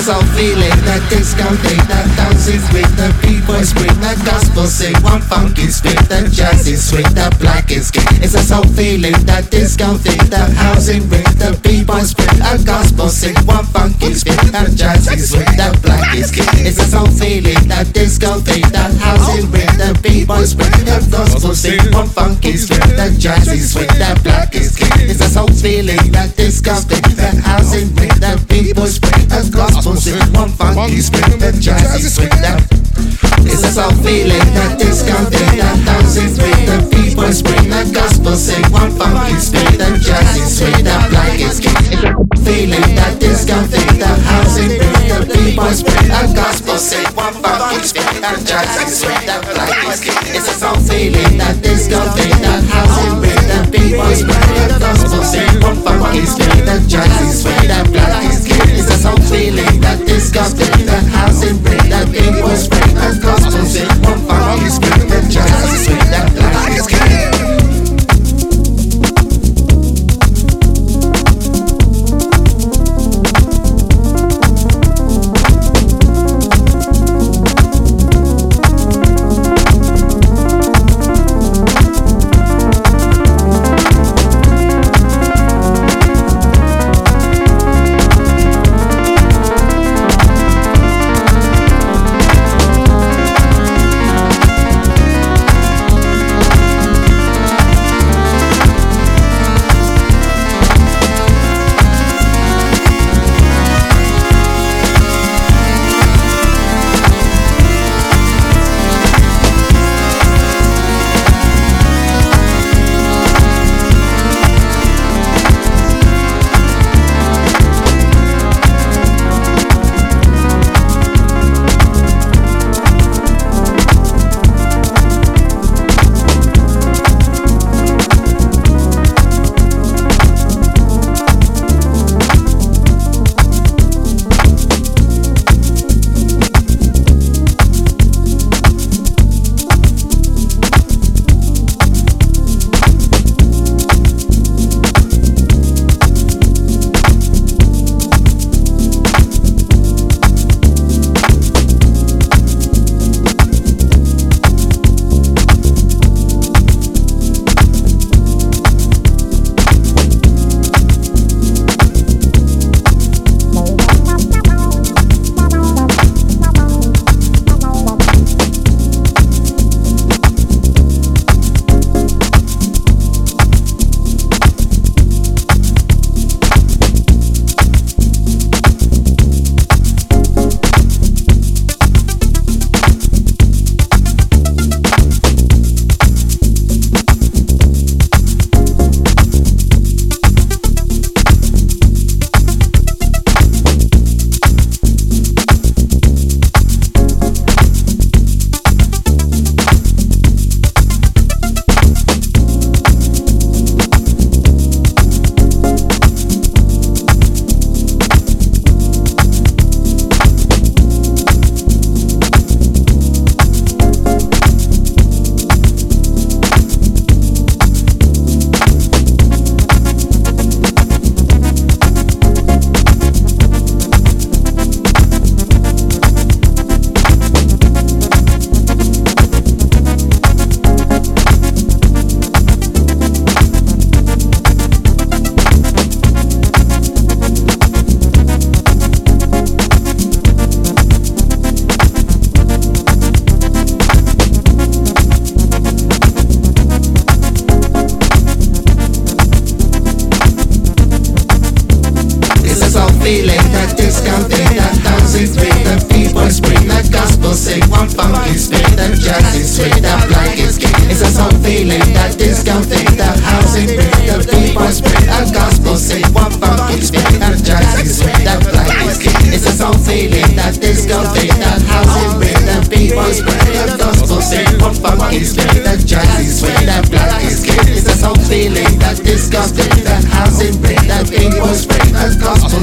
A soul feeling that disco thing, that dancing swing, that people spring, that gospel sing, one funky spin, that jazzy swing, that black is king. It's a soul feeling that disco thing, that housing ring, that people spring, that gospel sing, one funky spin, that jazzy swing, that black is king. It's a soul feeling that disco thing, that housing ring, that people spring, that gospel sing, one funky spin, that jazzy swing, that black is king. It's a soul feeling that disco thing, that housing ring, that people spring, that gospel sing, one funky spin, that jazzy swing, that it's a soul feeling that disco thing, that dancing swing, that people spring, that gospel sing, one funky spin, that jazzy swing, that black is king. It's feeling that disco thing, that housing ring, that people spring, that gospel sing, one funky spin, that jazzy swing, that black is king. It's a soul feeling that disco thing, that housing ring, that people spring, that gospel sing, one funky spin, that jazzy swing, that black is king. It's a soul feeling that disco thing, that housing ring, that people spring, that gospel sing, one funky spin,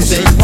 that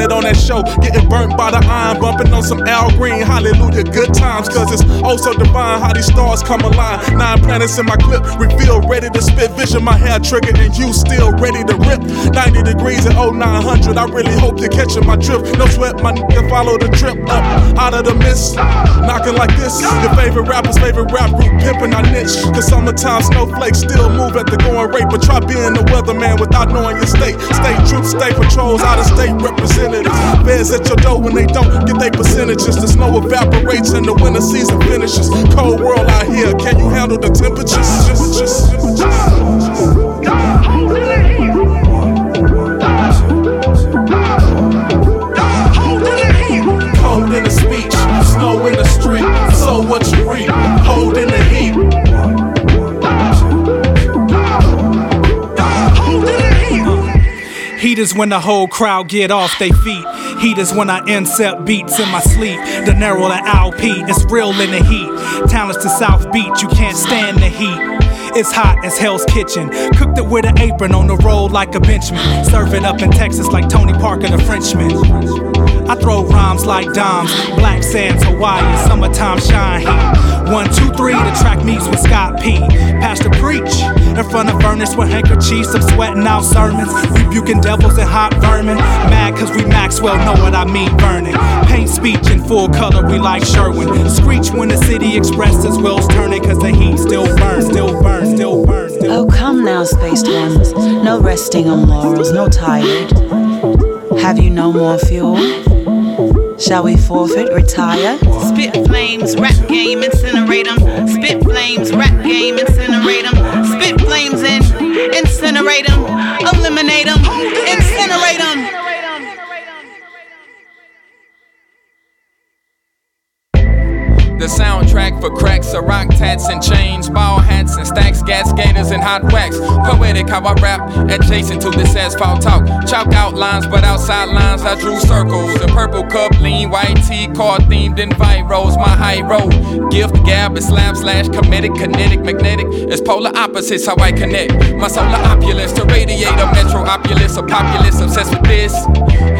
A on that show, getting burnt by the iron, bumping on some Al Green. Hallelujah, good times, cause it's oh so divine how these stars come alive. Nine planets in my clip, reveal ready to spit vision. My hair triggered and you still ready to rip. 90 degrees at 0900. I really hope you're catching my drift. No sweat, my nigga, follow the drip up out of the mist. Knocking like this. Your favorite rapper's favorite rap group, pimping our niche. Cause summertime snowflakes still move at the going rate. But try being the weatherman without knowing your state. State troops, state patrols, out of state representatives. Feds at your door when they don't get their percentages. The snow evaporates and the winter season finishes. Cold world out here, can you handle the temperatures? Cold Heat is when the whole crowd get off their feet. Heat is when I incept beats in my sleep. The narrow to Al P, it's real in the heat. Talents to South Beach, you can't stand the heat. It's hot as Hell's Kitchen. Cooked it with an apron on the road like a benchman. Serve it up in Texas like Tony Parker, the Frenchman. I throw rhymes like dimes, black sands, Hawaii, summertime shine heat. One, two, three, the track meets with Scott P. Pastor preach in front of furnace with handkerchiefs, I'm sweating out sermons, rebuking devils and hot vermin. Mad cause we Maxwell know what I mean, burning. Paint speech in full color, we like Sherwin. Screech when the city expresses wheels turning cause the heat still burns, still burns, still burns. Still Oh, come now, spaced ones. No resting on laurels, no tired. Have you no more fuel? Shall we forfeit, retire? Spit flames, rap game, incinerate them. Spit flames, rap game, incinerate them. Spit flames in, incinerate them. Eliminate them, incinerate them. For cracks are rock tats and chains, ball hats and stacks, gas gators and hot wax. Poetic how I rap, adjacent to this asphalt talk. Chalk outlines, but outside lines I drew circles. A purple cup, lean white tee, car themed in rose. My high road, gift gab is slab slash comedic, kinetic, magnetic. It's polar opposites how I connect. My solar opulence to radiate a metro opulence, a populace obsessed with this.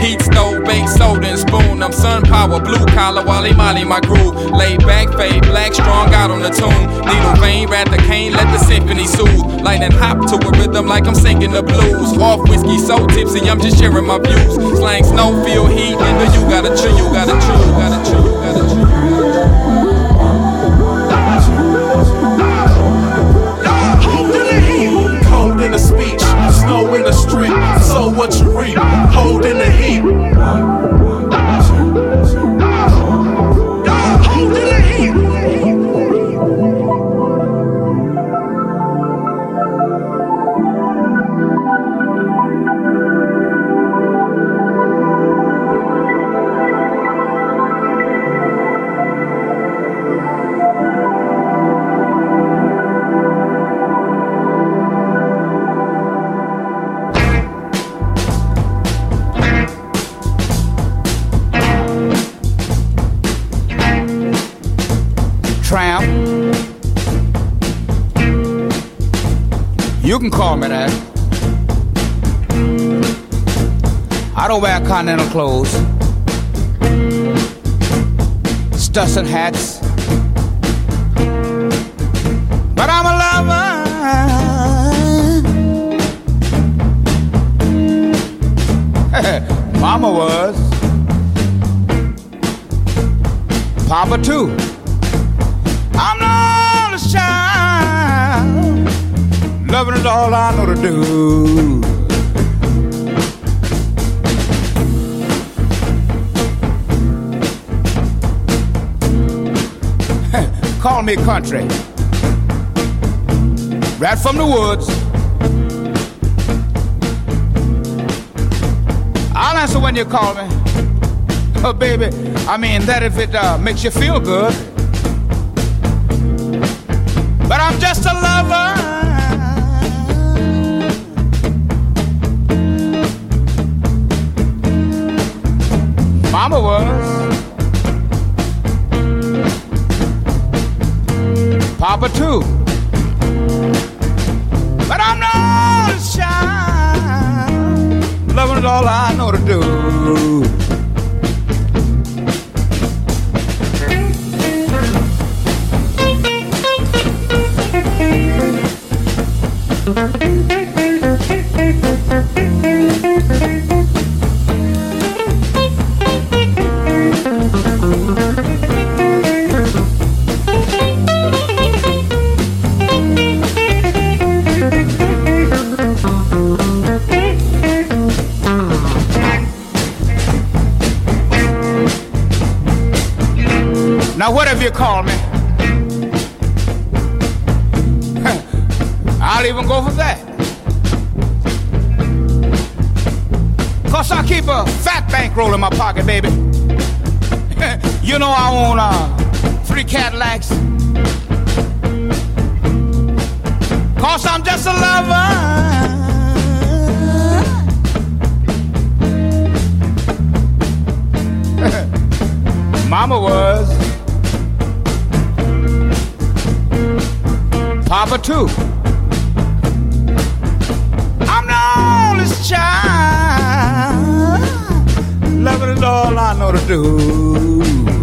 Heat stove, baked soda and spoon. I'm sun power, blue collar, Wally Molly, my groove. Laid back, fade, black, strong out on the tune. Needle vein, rat the cane, let the symphony soothe. Light and hop to a rhythm like I'm singing the blues. Off whiskey, so tipsy, I'm just sharing my views. Slang, snow, feel heat, nigga, you gotta chew, you gotta chew, you gotta chew, you gotta chew. Cold in the speech, snow in the street. So what you reap, hold in the heat. You can call me that. I don't wear continental clothes. Stetson hats. But I'm a lover. Mama was. Papa too. I'm not a child. Loving is all I know to do. Call me country. Right from the woods. I'll answer when you call me. Oh, baby, I mean that if it uh, makes you feel good. Cause I keep a fat bankroll in my pocket, baby. you know I own uh, three Cadillacs. Cause I'm just a lover. Mama was. Papa too. I'm the oldest child. All I know to do.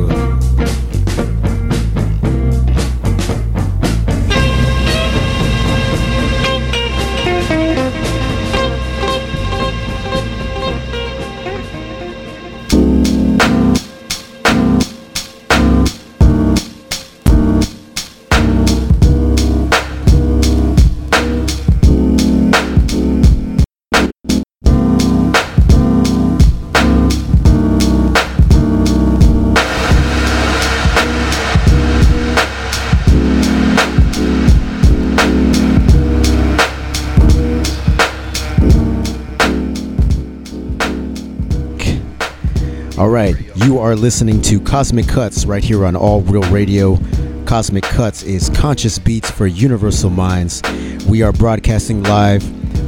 Are listening to Cosmic Cuts right here on All Real Radio. Cosmic Cuts is conscious beats for universal minds. We are broadcasting live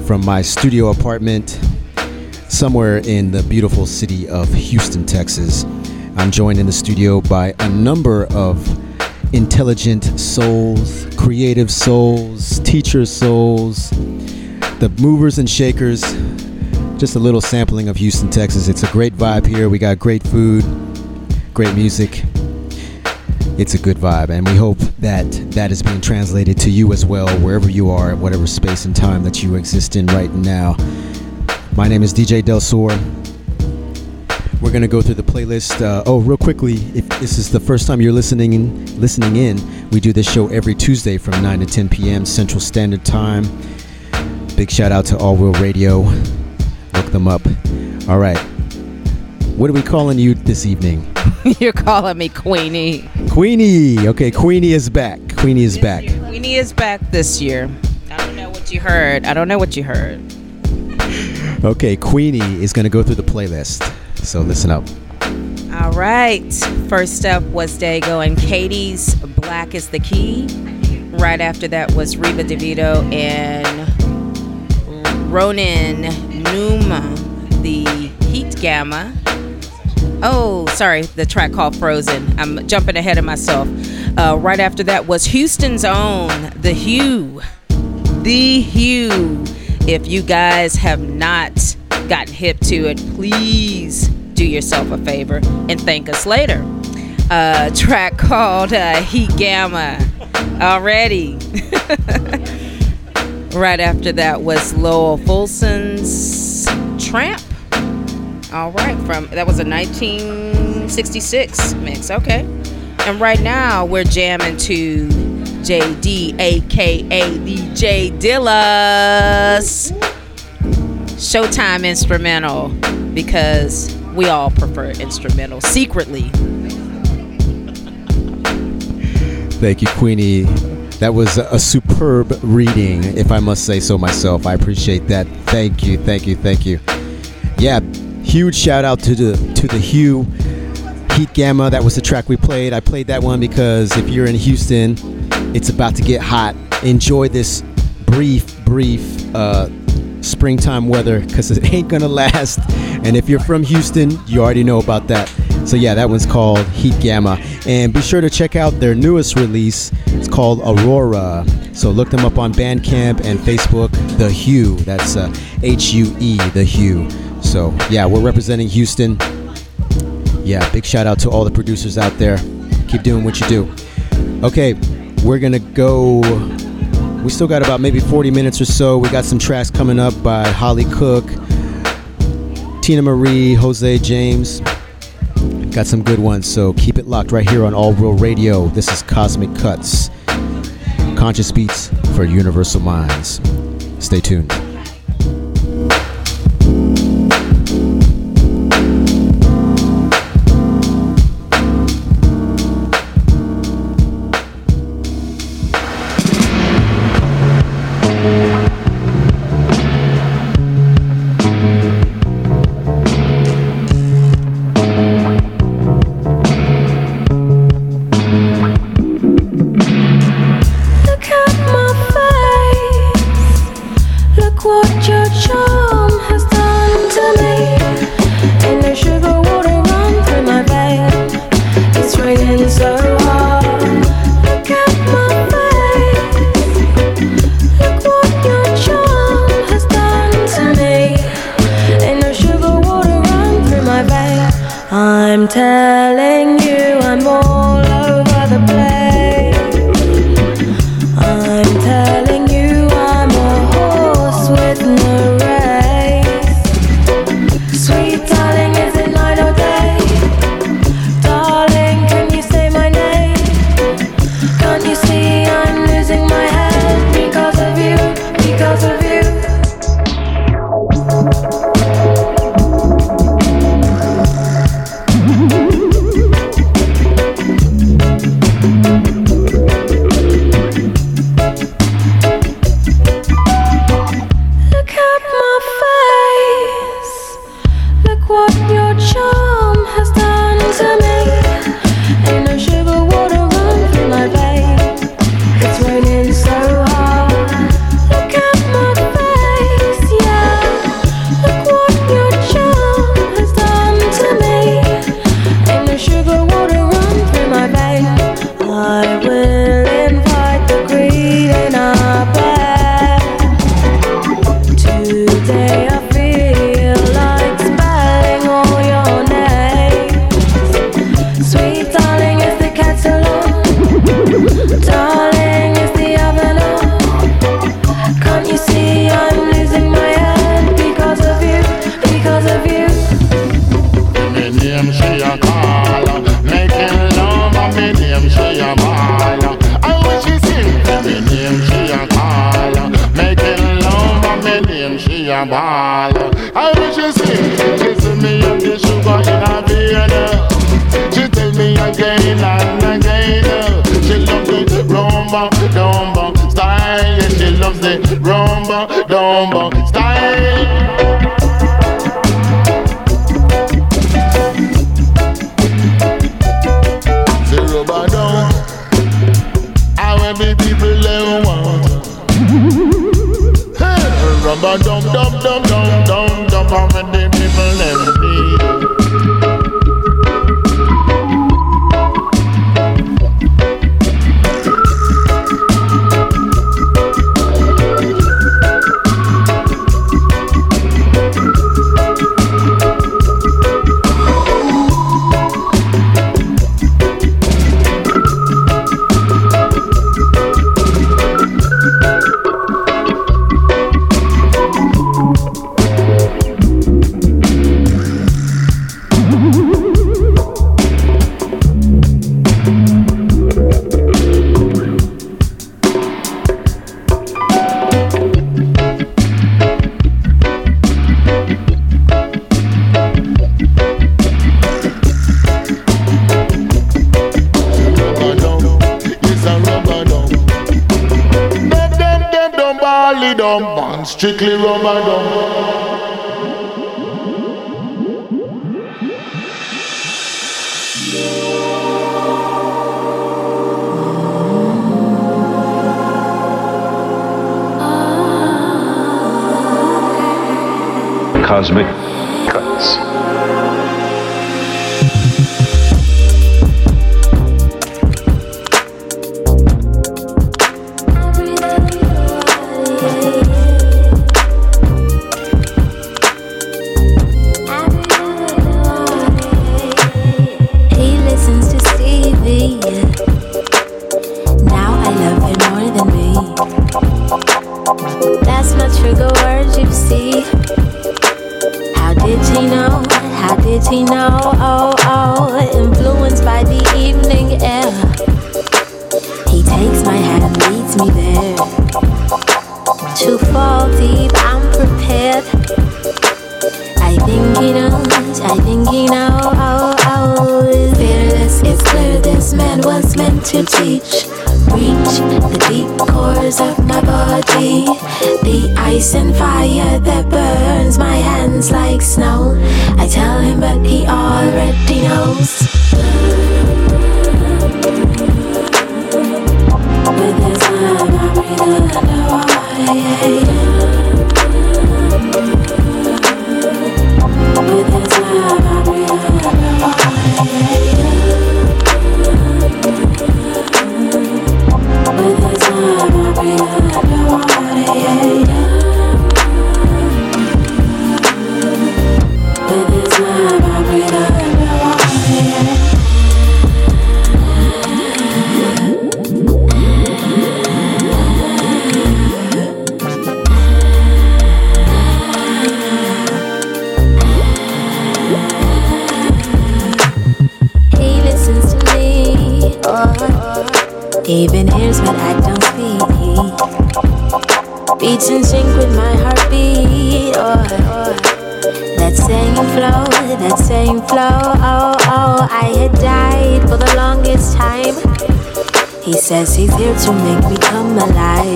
from my studio apartment somewhere in the beautiful city of Houston, Texas. I'm joined in the studio by a number of intelligent souls, creative souls, teacher souls, the movers and shakers, just a little sampling of Houston, Texas. It's a great vibe here. We got great food, great music. It's a good vibe, and we hope that that is being translated to you as well, wherever you are, whatever space and time that you exist in right now. My name is DJ Del Sor. We're gonna go through the playlist. Uh, oh, real quickly, if this is the first time you're listening in, listening in, we do this show every Tuesday from 9 to 10 p.m. Central Standard Time. Big shout out to All Real Radio. Look them up. All right. What are we calling you this evening? You're calling me Queenie. Queenie. Okay, Queenie is back. Queenie is back. Queenie is back this year. I don't know what you heard. I don't know what you heard. Okay, Queenie is going to go through the playlist. So listen up. All right. First up was Dago and Katie's Black is the Key. Right after that was Reba DeVito and Ronan Numa, the Heat Gamma. Oh, sorry, the track called Frozen. I'm jumping ahead of myself. Uh, right after that was Houston's own, The Hue. The Hue. If you guys have not gotten hip to it, please do yourself a favor and thank us later. A track called uh, Heat Gamma. Already. right after that was Lowell Fulson's Tramp. All right, from that was a 1966 mix. Okay. And right now we're jamming to JD, aka DJ Dillas. Showtime instrumental because we all prefer instrumental secretly. Thank you, Queenie. That was a superb reading, if I must say so myself. I appreciate that. Thank you, thank you, thank you. Yeah, huge shout out to the to the Hue Heat Gamma. That was the track we played. I played that one because if you're in Houston, It's about to get hot. Enjoy this brief, brief uh, springtime weather because it ain't gonna last. And if you're from Houston, you already know about that. So yeah, that one's called Heat Gamma. And be sure to check out their newest release. It's called Aurora. So look them up on Bandcamp and Facebook. The Hue. That's uh, H-U-E. The Hue. So yeah, we're representing Houston. Yeah, big shout out to all the producers out there. Keep doing what you do. Okay, we're gonna go. We still got about maybe 40 minutes or so. We got some tracks coming up by Hollie Cook, Teena Marie, Jose James. Got some good ones, so keep it locked right here on All Real Radio. This is Cosmic Cuts, conscious beats for universal minds. Stay tuned. strictly rubber dump. Ah. cosmic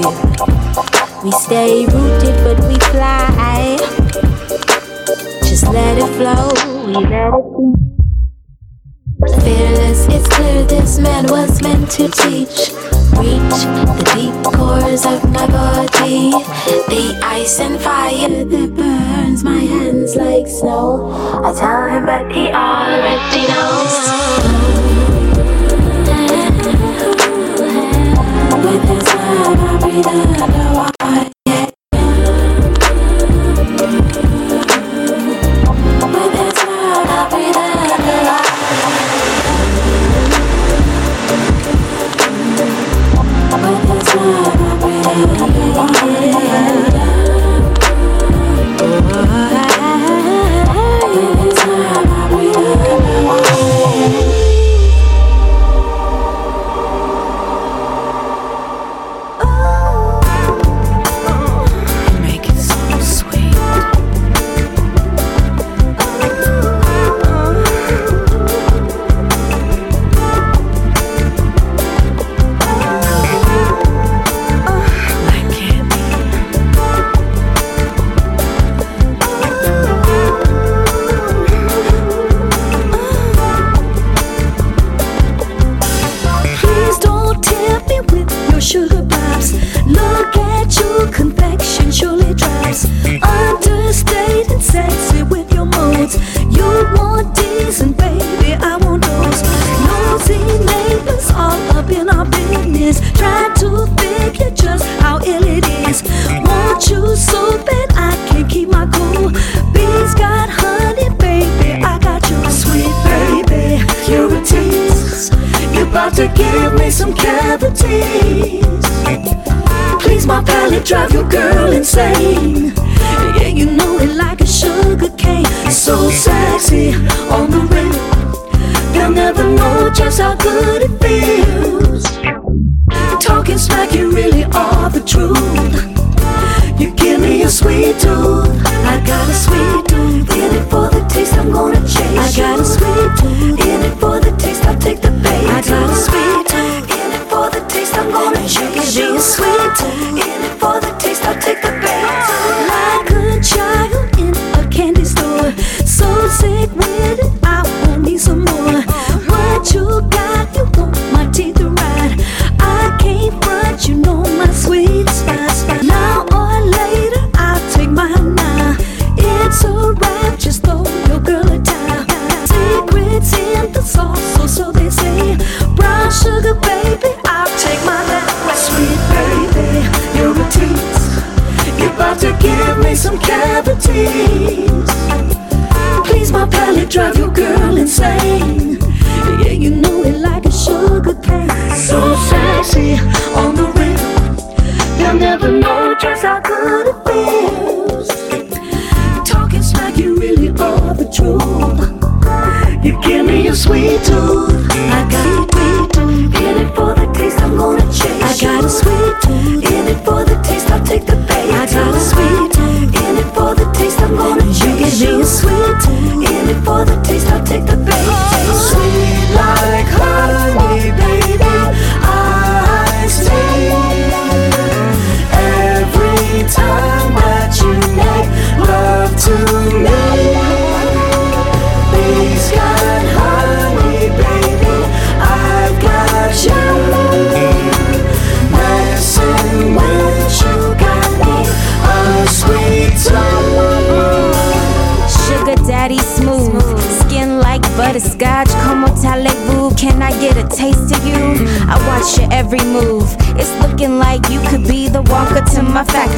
We stay rooted, but we fly. Just let it flow. We let it be. Fearless, it's clear this man was meant to teach. Reach the deep cores of my body. The ice and fire that burns my hands like snow. I tell him, but he already knows. vida. truth. You give me a sweet tooth.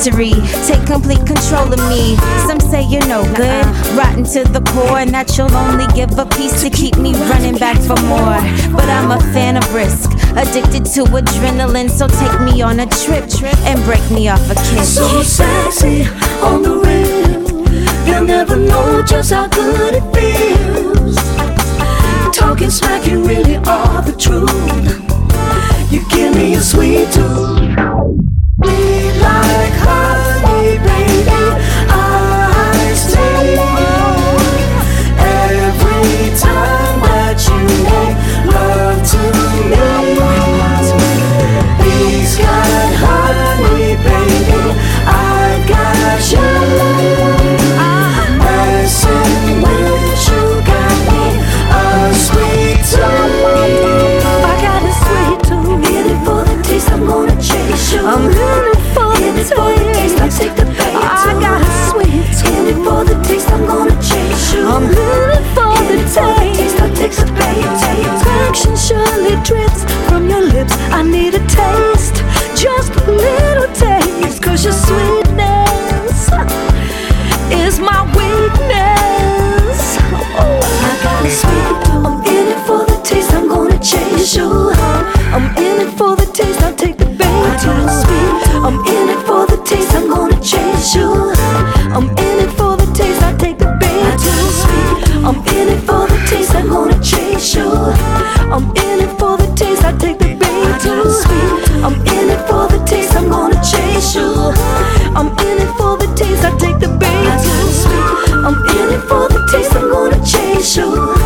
victory. Take complete control of me. Some say you're no good, rotten to the core, and that you'll only give a piece to keep me running back for more. But I'm a fan of risk, addicted to adrenaline, so take me on a trip, trip and break me off a kiss. So sexy on the real, you'll never know just how good it feels. Talking smack, you really are the truth. You give me a sweet tooth. I'm living for the taste. Surely from your lips. I need a taste, just a little taste. Cause your sweetness is my weakness. Oh, I got sweet. I'm in it for the taste. I'm gonna change you. I'm in it for the taste. I'll take the bait. Sweet. I'm in it for the taste. I'm gonna change you. I'm in it for the taste. I take the bait. I'm in it for the taste, I'm gonna chase you. I'm in it for the taste, I take the bait too sweet. I'm in it for the taste, I'm gonna chase you. I'm in it for the taste, I take the bait too sweet. I'm in it for the taste, I'm gonna chase you.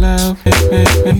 love.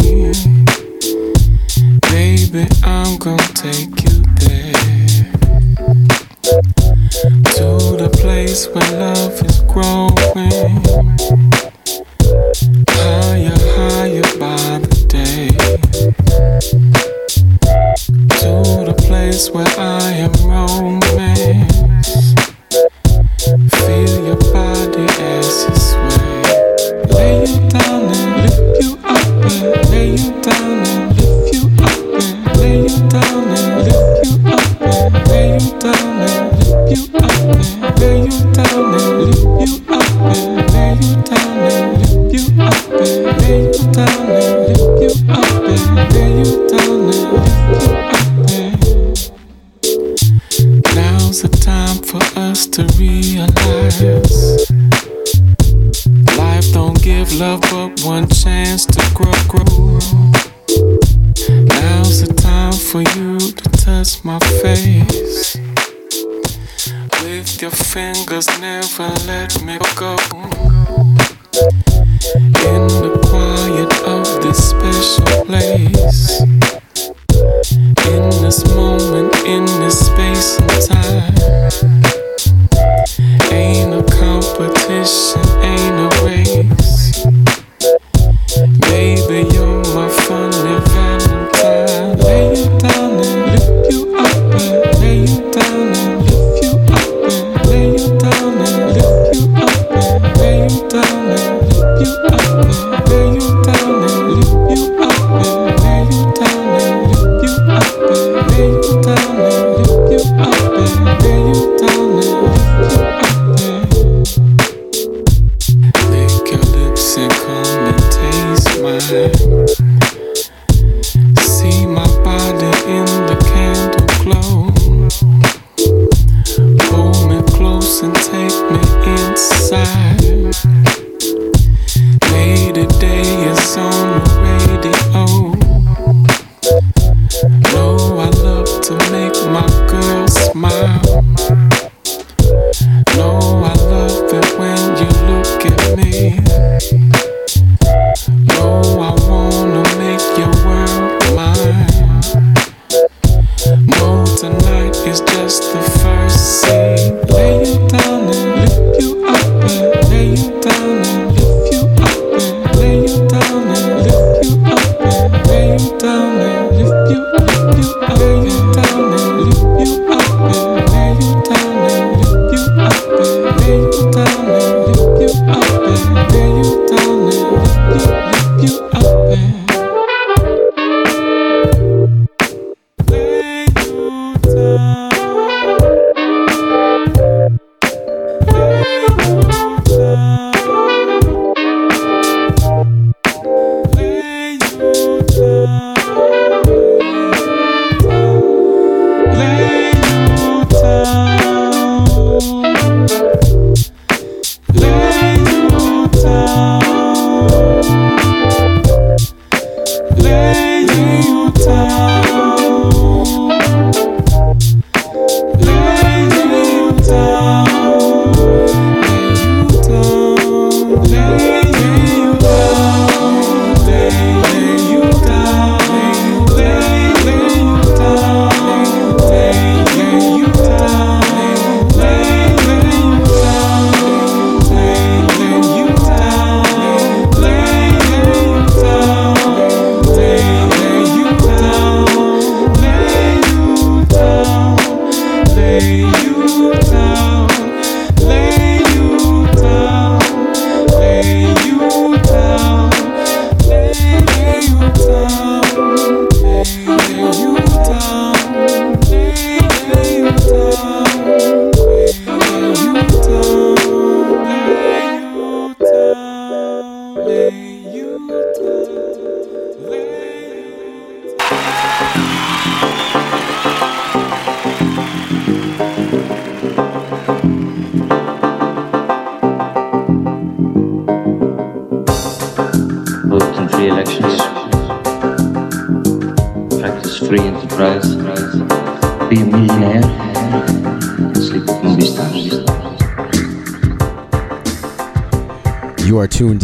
Vote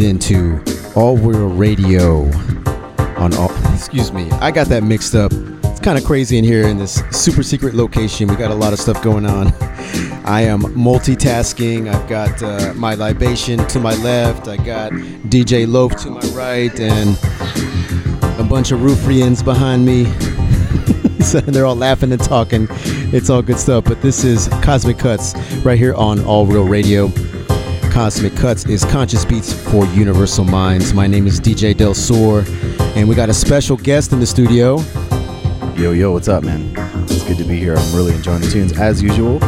are tuned in to All World Radio on all. Excuse me, I got that mixed up. It's kind of crazy in here in this super secret location. We got a lot of stuff going on. I am multitasking. I've got uh, my libation to my left. I got DJ Loaf to my right, and a bunch of Roofians behind me. they're all laughing and talking. It's all good stuff. But this is Cosmic Cuts right here on All Real Radio. Cosmic Cuts is conscious beats for universal minds. My name is DJ Del Sur, and we got a special guest in the studio. Yo, yo, what's up, man? It's good to be here. I'm really enjoying the tunes as usual.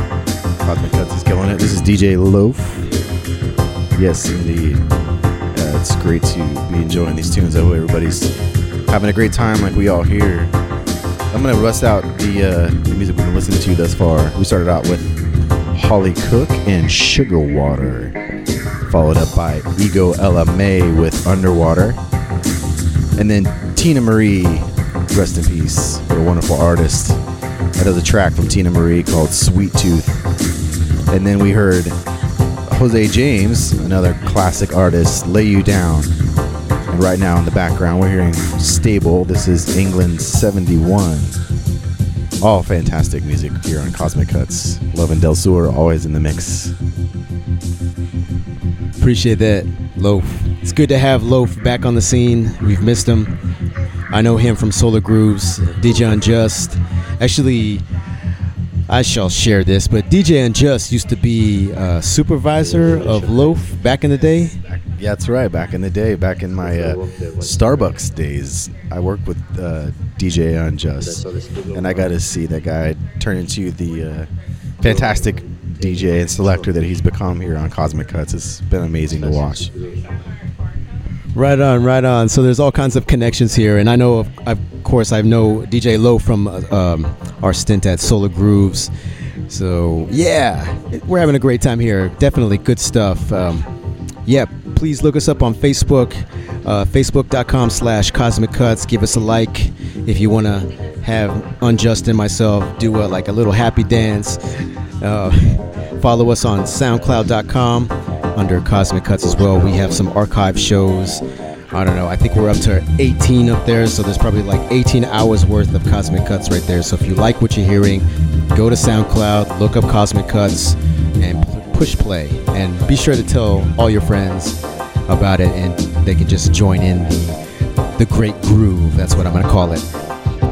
Cosmic Cuts is killing it. This is DJ Loaf. Yes, indeed. Uh, it's great to be enjoying these tunes. I hope everybody's having a great time like we all here. I'm going to bust out the, uh, the music we've been listening to thus far. We started out with Hollie Cook and Sugar Water, followed up by Ego Ella May with Underwater, and then Teena Marie, rest in peace, what a wonderful artist. That is a track from Teena Marie called Sweet Tooth. And then we heard Jose James, another classic artist, Lay You Down. And right now in the background, we're hearing Stable. This is England 71. All fantastic music here on Cosmic Cuts. Love and Del Sur always in the mix. Appreciate that, Loaf. It's good to have Loaf back on the scene. We've missed him. I know him from Solar Grooves, DJ Unjust. Actually, I shall share this, but DJ Unjust used to be a supervisor of Loaf back in the day. Yeah, that's right. Back in the day, back in my uh, Starbucks days, I worked with uh, DJ Unjust, and I got to see that guy turn into the uh, fantastic DJ and selector that he's become here on Cosmic Cuts. It's been amazing to watch. Right on, right on. So there's all kinds of connections here, and I know, of, of course, I know DJ Low from um, our stint at Solar Grooves. So yeah, we're having a great time here. Definitely good stuff. Um, yeah, please look us up on Facebook, uh, facebook.com slash Cosmic Cuts. Give us a like if you want to have Unjust and myself do a, like a little happy dance. Uh, follow us on SoundCloud.com under Cosmic Cuts as well. We have some archive shows. I don't know. I think we're up to 18 up there, so there's probably like 18 hours worth of Cosmic Cuts right there. So if you like what you're hearing, go to SoundCloud, look up Cosmic Cuts, and push play. And be sure to tell all your friends about it, and they can just join in the the great groove. That's what I'm gonna call it.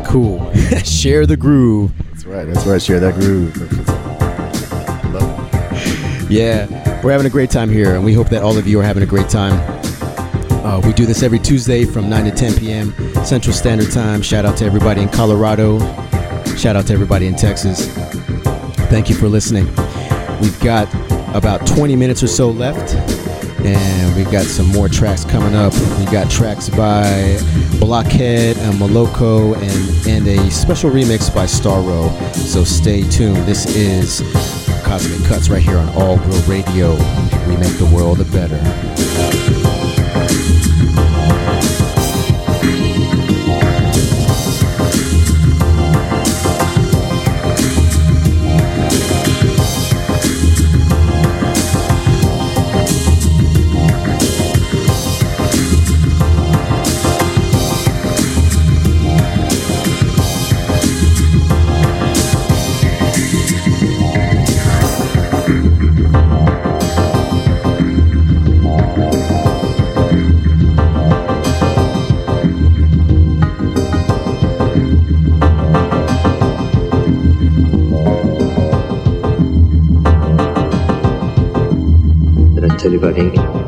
Cool. Share the groove. That's right. That's right. Share that groove. Yeah, we're having a great time here, and we hope that all of you are having a great time. Uh, we do this every Tuesday from 9 to 10 p.m. Central Standard Time. Shout out to everybody in Colorado. Shout out to everybody in Texas. Thank you for listening. We've got about 20 minutes or so left, and we've got some more tracks coming up. We got tracks by Blockhead and Moloko, and, and a special remix by Starro. So stay tuned. This is Cosmic Cuts right here on All Real Radio. We make the world a better. Rätsel überwiegt.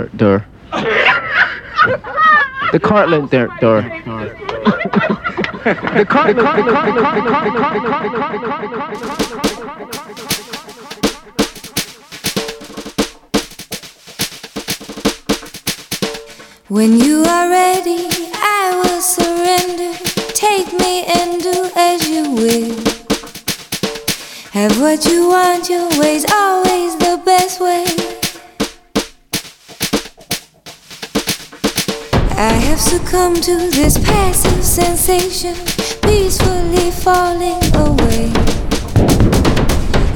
Cartler there. the Cartler there there. The Cartler the Cartler the Cartler the Cartler the Cartler When you are ready, I will surrender. Take me and do as you will. Have what you want, your ways. come to this passive sensation, peacefully falling away.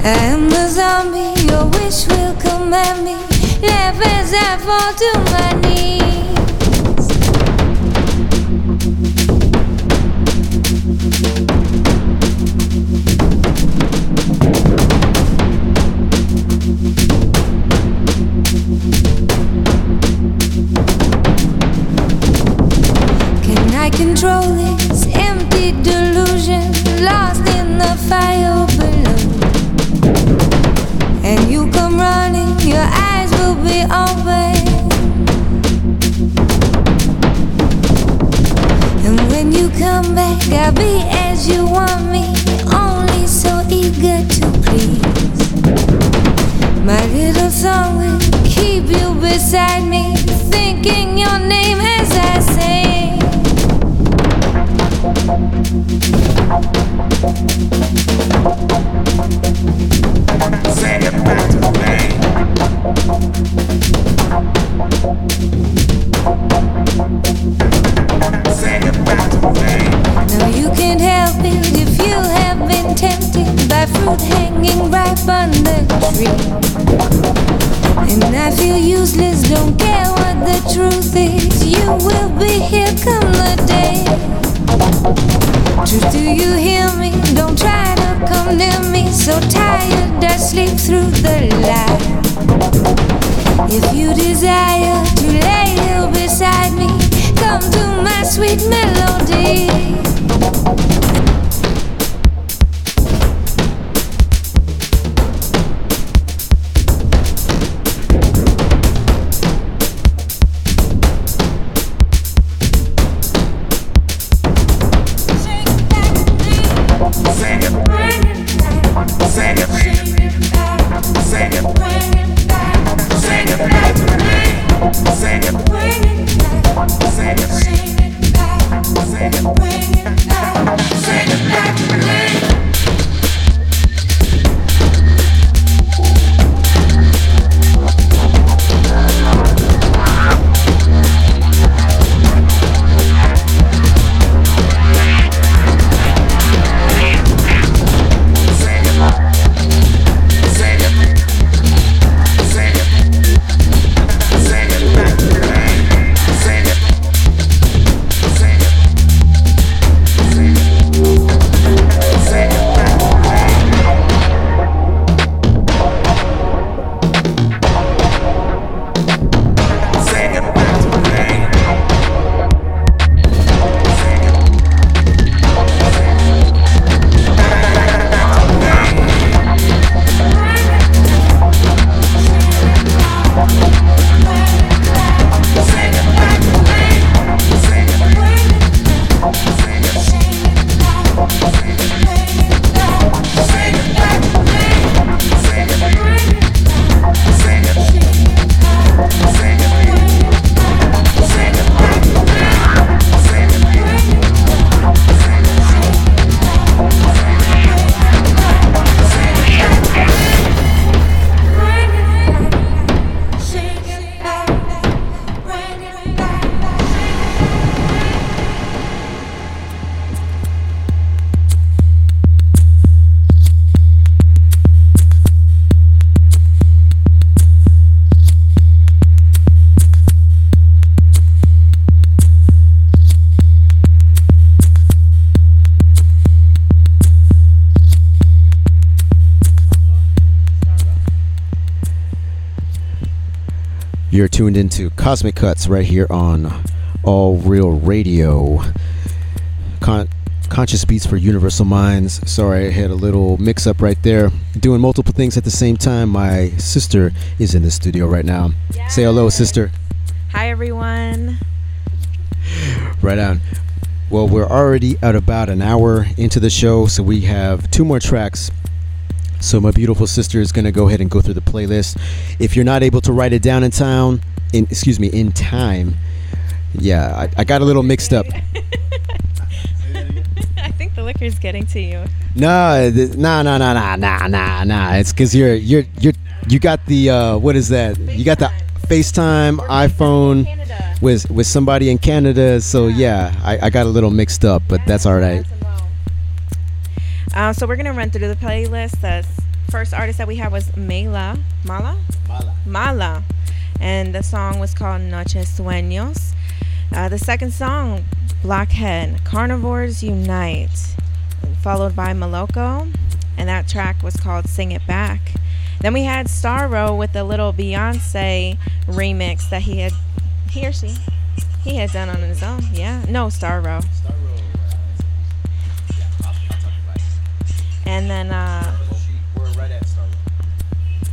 I am a zombie, your wish will command me. Never as I fall to my knees. You're tuned into Cosmic Cuts right here on All Real Radio. Con- Conscious Beats for Universal Minds. Sorry, I had a little mix up right there. Doing multiple things at the same time. My sister is in the studio right now. Say hello, sister. Hi, everyone. Right on. Well, we're already at about an hour into the show, so we have two more tracks so my beautiful sister is going to go ahead and go through the playlist. If you're not able to write it down in town, in excuse me, in time, yeah, I, I got a little mixed up. I think the liquor's getting to you. No, nah, nah, nah, nah, nah, nah, nah. It's because you're you're you're you got the uh, what is that? You got the FaceTime iPhone with with somebody in Canada. So yeah, I, I got a little mixed up, but that's all right. Uh, so we're gonna run through the playlist. The first artist that we had was Mela. Mala. Mala. Mala, and the song was called Noches Sueños. Uh, the second song, Blockhead, Carnivores Unite, followed by Maloko, and that track was called Sing It Back. Then we had Starro with the little Beyonce remix that he had, he or she, he had done on his own. Yeah, no, Starro. And then, uh,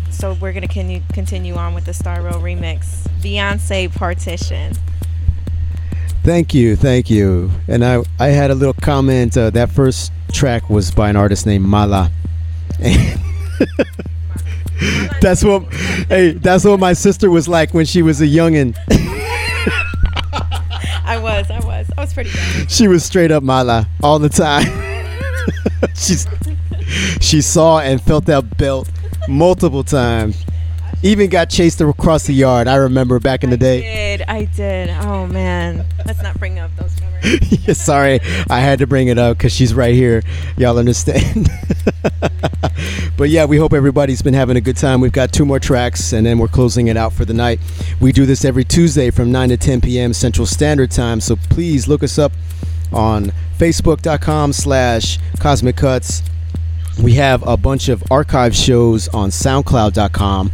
so we're gonna continue continue on with the Starro remix, Beyonce Partition. Thank you, thank you. And I I had a little comment. Uh, that first track was by an artist named Mala. that's what. Hey, that's what my sister was like when she was a youngin. I was, I was, I was pretty young. she was straight up Mala all the time. She's she saw and felt that belt multiple times. Even got chased across the yard. I remember back in the day. Did I did? Oh man, let's not bring up those memories. Yeah, Sorry, I had to bring it up because she's right here. Y'all understand? but yeah, we hope everybody's been having a good time. We've got two more tracks and then we're closing it out for the night. We do this every Tuesday from 9 to 10 p.m. Central Standard Time. So please look us up on facebook.com slash cosmic cuts we have a bunch of archive shows on soundcloud.com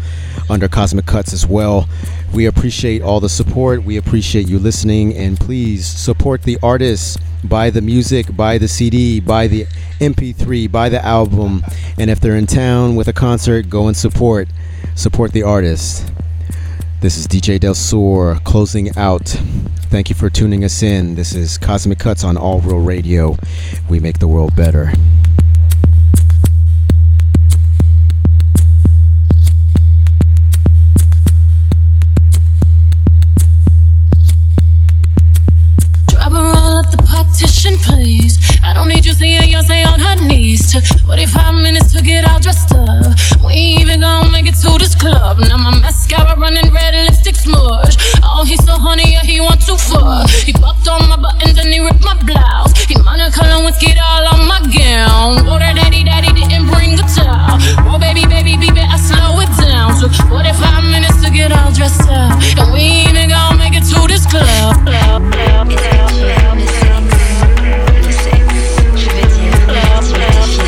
under Cosmic Cuts as well. We appreciate all the support. We appreciate you listening. And please support the artists. Buy the music, buy the CD, buy the MP3, buy the album. And if they're in town with a concert, go and support. Support the artist. This is DJ Del Sur closing out. Thank you for tuning us in. This is Cosmic Cuts on All Real Radio. We make the world better. Partition, please. I don't need you seeing Beyonce on her knees. Took 45 minutes to get all dressed up. We even gonna make it to this club. Now my mascara running red, lipstick smudge. Oh, he's so honey, yeah, he want to fuck. He popped on my buttons and he ripped my blouse. He Monica Lewinsky all on my gown. Water daddy, daddy didn't bring a towel. Oh, baby, baby, baby, I slow it down. Took 45 minutes to get all dressed up. And we even gonna make it to this club. club, club, club, club. I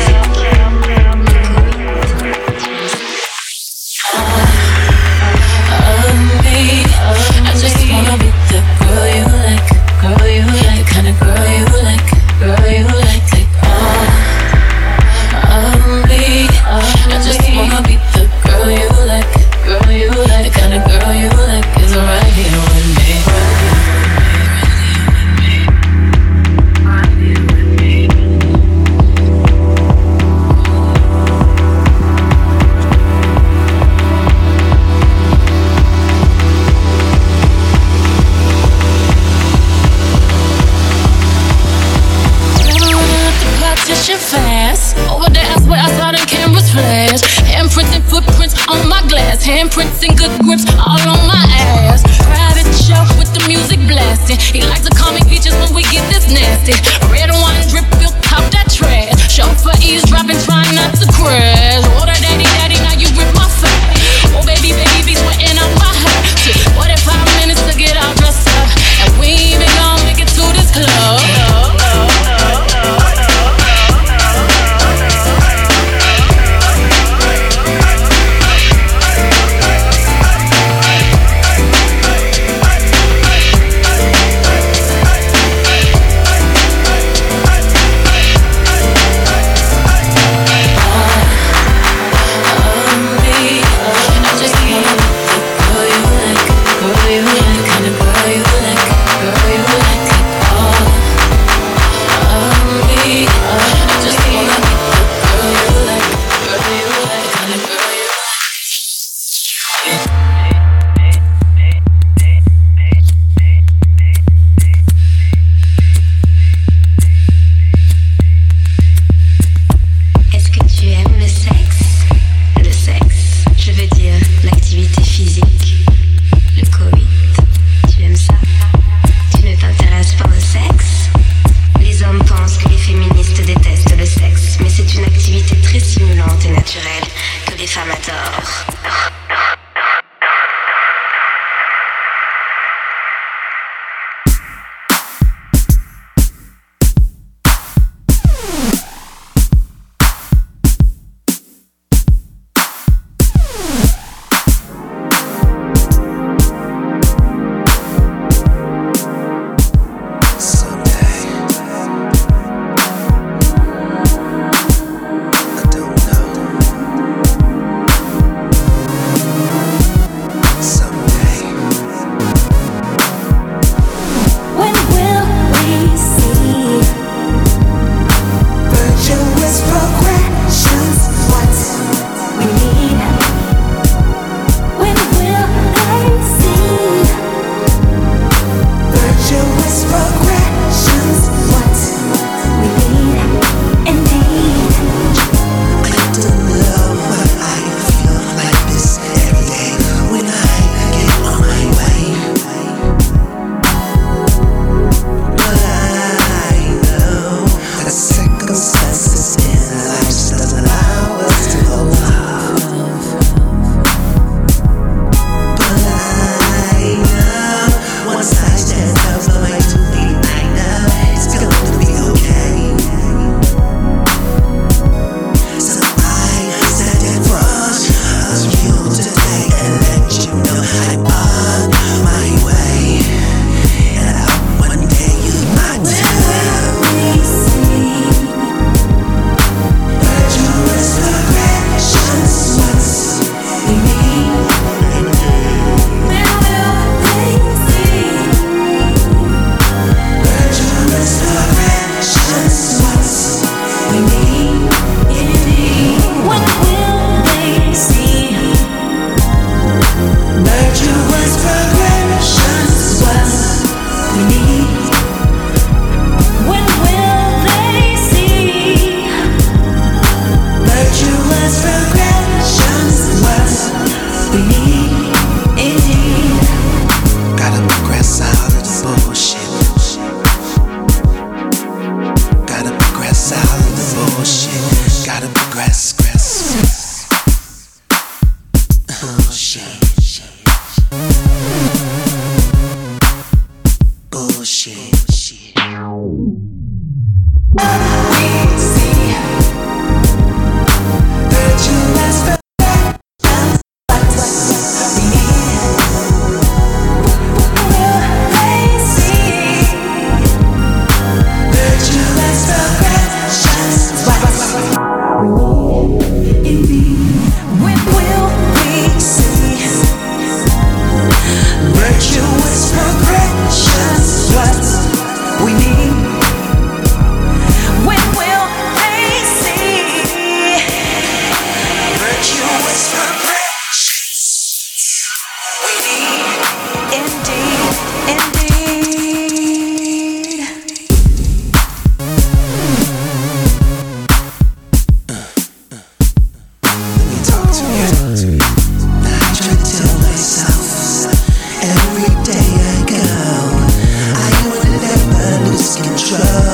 lose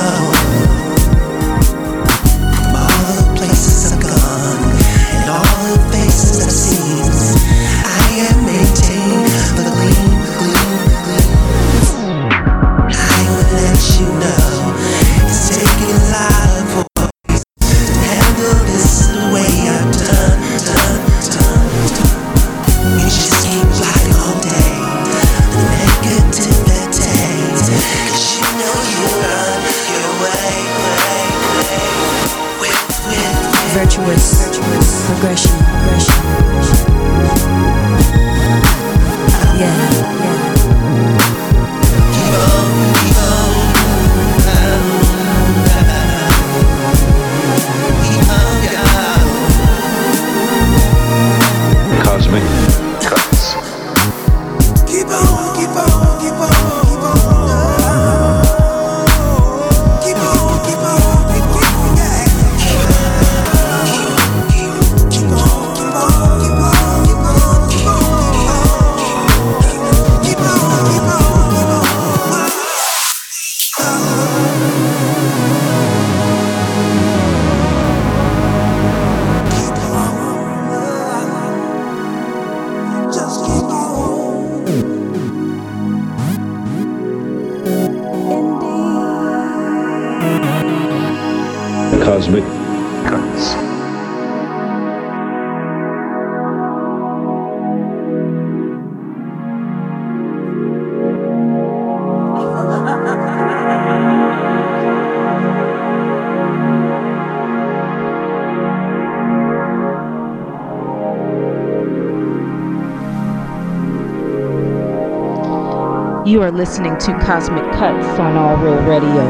are listening to Cosmic Cuts on All Real Radio.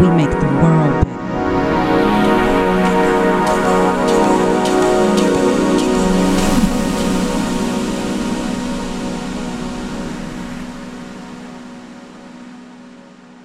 We make the world